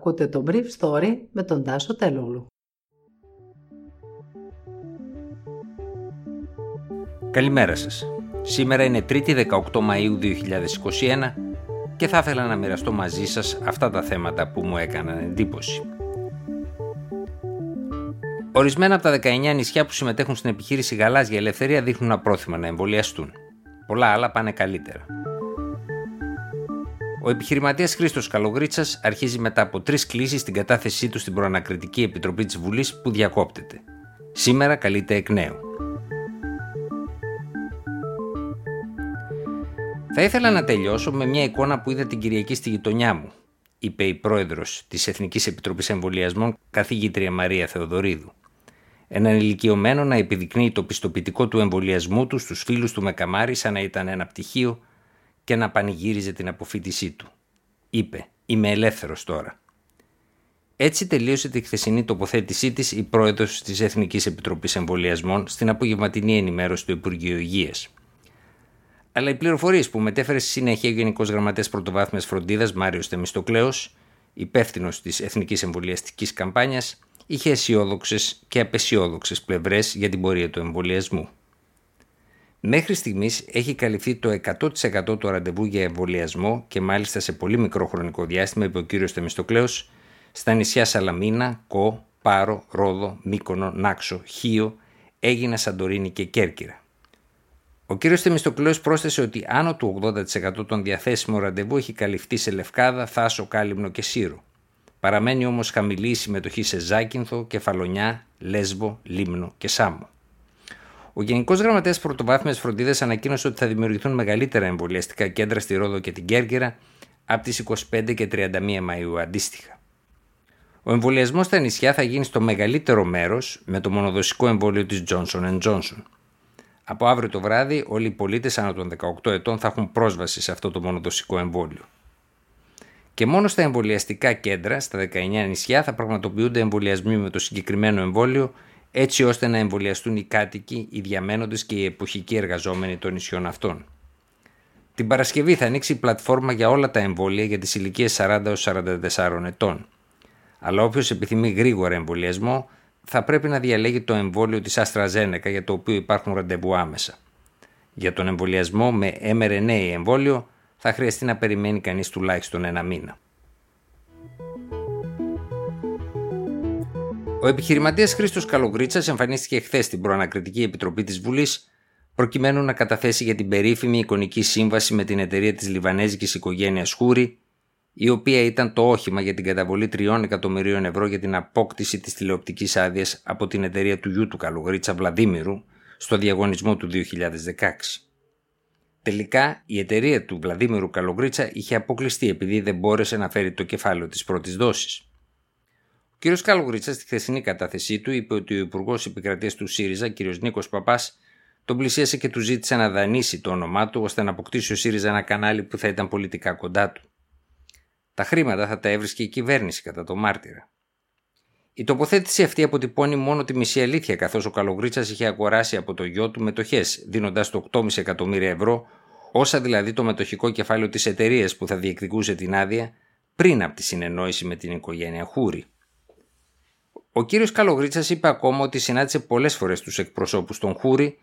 Ακούτε το Brief Story με τον Τάσο Τελούλου. Καλημέρα σας. Σήμερα είναι 3η 18 Μαΐου 2021 και θα ήθελα να μοιραστώ μαζί σας αυτά τα θέματα που μου έκαναν εντύπωση. Ορισμένα από τα 19 νησιά που συμμετέχουν στην επιχείρηση Γαλάζια Ελευθερία δείχνουν απρόθυμα να εμβολιαστούν. Πολλά άλλα πάνε καλύτερα. Ο επιχειρηματίας Χρήστος Καλογρίτσας αρχίζει μετά από τρεις κλήσεις την κατάθεσή του στην Προανακριτική Επιτροπή της Βουλής που διακόπτεται. Σήμερα καλείται εκ νέου. Θα ήθελα να τελειώσω με μια εικόνα που είδα την Κυριακή στη γειτονιά μου, είπε η πρόεδρος της Εθνικής Επιτροπής Εμβολιασμών, καθηγήτρια Μαρία Θεοδωρίδου. Έναν ηλικιωμένο να επιδεικνύει το πιστοποιητικό του εμβολιασμού του στους φίλους του με καμάρι σαν να ήταν ένα πτυχίο και να πανηγύριζε την αποφύτισή του. Είπε «Είμαι ελεύθερος τώρα». Έτσι τελείωσε τη χθεσινή τοποθέτησή της η πρόεδρος της Εθνικής Επιτροπής Εμβολιασμών στην απογευματινή ενημέρωση του Υπουργείου Υγείας. Αλλά οι πληροφορίες που μετέφερε στη συνέχεια ο Γενικός Γραμματέας Πρωτοβάθμιας Φροντίδας Μάριος Θεμιστοκλέος, υπεύθυνος της Εθνικής Εμβολιαστικής Καμπάνιας, είχε αισιόδοξες και απεσιόδοξες πλευρές για την πορεία του εμβολιασμού. Μέχρι στιγμής έχει καλυφθεί το 100% του ραντεβού για εμβολιασμό και μάλιστα σε πολύ μικρό χρονικό διάστημα, είπε ο κ. Θεμιστοκλέος, στα νησιά Σαλαμίνα, Κο, Πάρο, Ρόδο, Μύκονο, Νάξο, Χίο, Έγινα, Σαντορίνη και Κέρκυρα. Ο κ. Θεμιστοκλέος πρόσθεσε ότι άνω του 80% των διαθέσιμων ραντεβού έχει καλυφθεί σε Λευκάδα, Θάσο, Κάλυμνο και Σύρο. Παραμένει όμως χαμηλή η συμμετοχή σε Ζάκυνθο, Κεφαλονιά, Λέσβο, Λίμνο και Σάμο. Ο Γενικός Γραμματέας Πρωτοβάθμιας Φροντίδας ανακοίνωσε ότι θα δημιουργηθούν μεγαλύτερα εμβολιαστικά κέντρα στη Ρόδο και την Κέρκυρα από τις 25 και 31 Μαου αντίστοιχα. Ο εμβολιασμός στα νησιά θα γίνει στο μεγαλύτερο μέρος με το μονοδοσικό εμβόλιο της Johnson Johnson. Από αύριο το βράδυ, όλοι οι πολίτες άνω των 18 ετών θα έχουν πρόσβαση σε αυτό το μονοδοσικό εμβόλιο. Και μόνο στα εμβολιαστικά κέντρα, στα 19 νησιά, θα πραγματοποιούνται εμβολιασμοί με το συγκεκριμένο εμβόλιο έτσι ώστε να εμβολιαστούν οι κάτοικοι, οι διαμένοντες και οι εποχικοί εργαζόμενοι των νησιών αυτών. Την Παρασκευή θα ανοίξει η πλατφόρμα για όλα τα εμβόλια για τις ηλικίες 40 44 ετών. Αλλά όποιος επιθυμεί γρήγορα εμβολιασμό θα πρέπει να διαλέγει το εμβόλιο της AstraZeneca για το οποίο υπάρχουν ραντεβού άμεσα. Για τον εμβολιασμό με mRNA εμβόλιο θα χρειαστεί να περιμένει κανείς τουλάχιστον ένα μήνα. Ο επιχειρηματίας Χρήστος Καλογρίτσα εμφανίστηκε χθες στην Προανακριτική Επιτροπή της Βουλής προκειμένου να καταθέσει για την περίφημη εικονική σύμβαση με την εταιρεία της Λιβανέζικης οικογένειας Χούρη, η οποία ήταν το όχημα για την καταβολή 3 εκατομμυρίων ευρώ για την απόκτηση της τηλεοπτικής άδειας από την εταιρεία του γιού του Καλογρίτσα Βλαδίμηρου στο διαγωνισμό του 2016. Τελικά, η εταιρεία του Βλαδίμηρου Καλογρίτσα είχε αποκλειστεί επειδή δεν μπόρεσε να φέρει το κεφάλαιο της πρώτης δόσης. Ο κ. Καλογρίτσα στη χθεσινή κατάθεσή του είπε ότι ο Υπουργός Επικρατείας του ΣΥΡΙΖΑ, κ. Νίκος Παπάς, τον πλησίασε και του ζήτησε να δανείσει το όνομά του ώστε να αποκτήσει ο ΣΥΡΙΖΑ ένα κανάλι που θα ήταν πολιτικά κοντά του. Τα χρήματα θα τα έβρισκε η κυβέρνηση κατά το μάρτυρα. Η τοποθέτηση αυτή αποτυπώνει μόνο τη μισή αλήθεια, καθώς ο Καλογρίτσα είχε αγοράσει από το γιο του μετοχές, δίνοντας το 8,5 εκατομμύρια ευρώ, όσα δηλαδή το μετοχικό κεφάλαιο της εταιρείας που θα διεκδικούσε την άδεια πριν από τη συνεννόηση με την οικογένεια Χούρη. Ο κύριος Καλογρίτσας είπε ακόμα ότι συνάντησε πολλές φορές τους εκπροσώπους των Χούρι,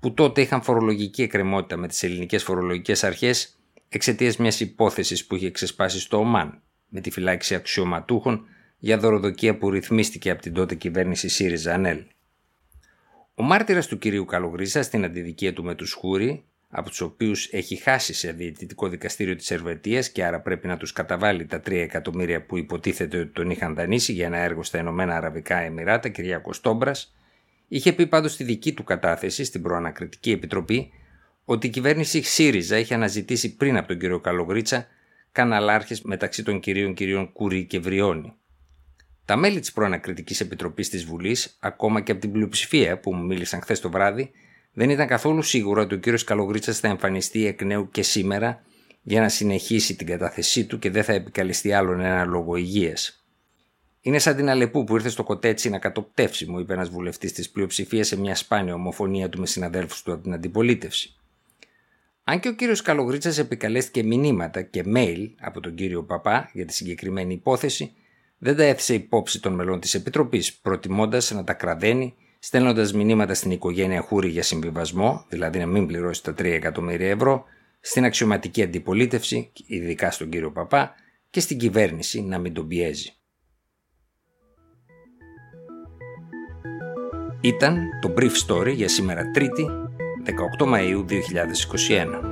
που τότε είχαν φορολογική εκκρεμότητα με τις ελληνικές φορολογικές αρχές εξαιτίας μιας υπόθεσης που είχε ξεσπάσει στο ΟΜΑΝ με τη φυλάξη αξιωματούχων για δωροδοκία που ρυθμίστηκε από την τότε κυβέρνηση ΣΥΡΙΖΑ ΑΝΕΛ. Ο μάρτυρας του κυρίου Καλογρίτσα στην αντιδικία του με τους Χούρι από τους οποίους έχει χάσει σε διαιτητικό δικαστήριο της Ελβετίας και άρα πρέπει να τους καταβάλει τα 3 εκατομμύρια που υποτίθεται ότι τον είχαν δανείσει για ένα έργο στα Ηνωμένα Αραβικά Εμμυράτα, Κυριακό Τόμπρα, είχε πει πάντως στη δική του κατάθεση στην Προανακριτική Επιτροπή ότι η κυβέρνηση ΣΥΡΙΖΑ είχε αναζητήσει πριν από τον κύριο Καλογρίτσα καναλάρχες μεταξύ των κυρίων κυρίων Κουρί και Βριώνη. Τα μέλη της Προανακριτικής Επιτροπής της Βουλής, ακόμα και από την πλειοψηφία που μου μίλησαν χθες το βράδυ, δεν ήταν καθόλου σίγουρο ότι ο κύριος Καλογρίτσα θα εμφανιστεί εκ νέου και σήμερα για να συνεχίσει την κατάθεσή του και δεν θα επικαλεστεί άλλον ένα λόγο υγείας. Είναι σαν την Αλεπού που ήρθε στο κοτέτσι να κατοπτεύσει, μου είπε ένας βουλευτής της πλειοψηφίας σε μια σπάνια ομοφωνία του με συναδέλφους του από την αντιπολίτευση. Αν και ο κύριος Καλογρίτσας επικαλέστηκε μηνύματα και mail από τον κύριο Παπά για τη συγκεκριμένη υπόθεση, δεν τα έθεσε υπόψη των μελών της Επιτροπής, προτιμώντας να τα κραδένει, στέλνοντας μηνύματα στην οικογένεια Χούρη για συμβιβασμό, δηλαδή να μην πληρώσει τα 3 εκατομμύρια ευρώ, στην αξιωματική αντιπολίτευση, ειδικά στον κύριο Παπά, και στην κυβέρνηση να μην τον πιέζει. Ήταν το Brief Story για σήμερα Τρίτη, 18 Μαΐου 2021.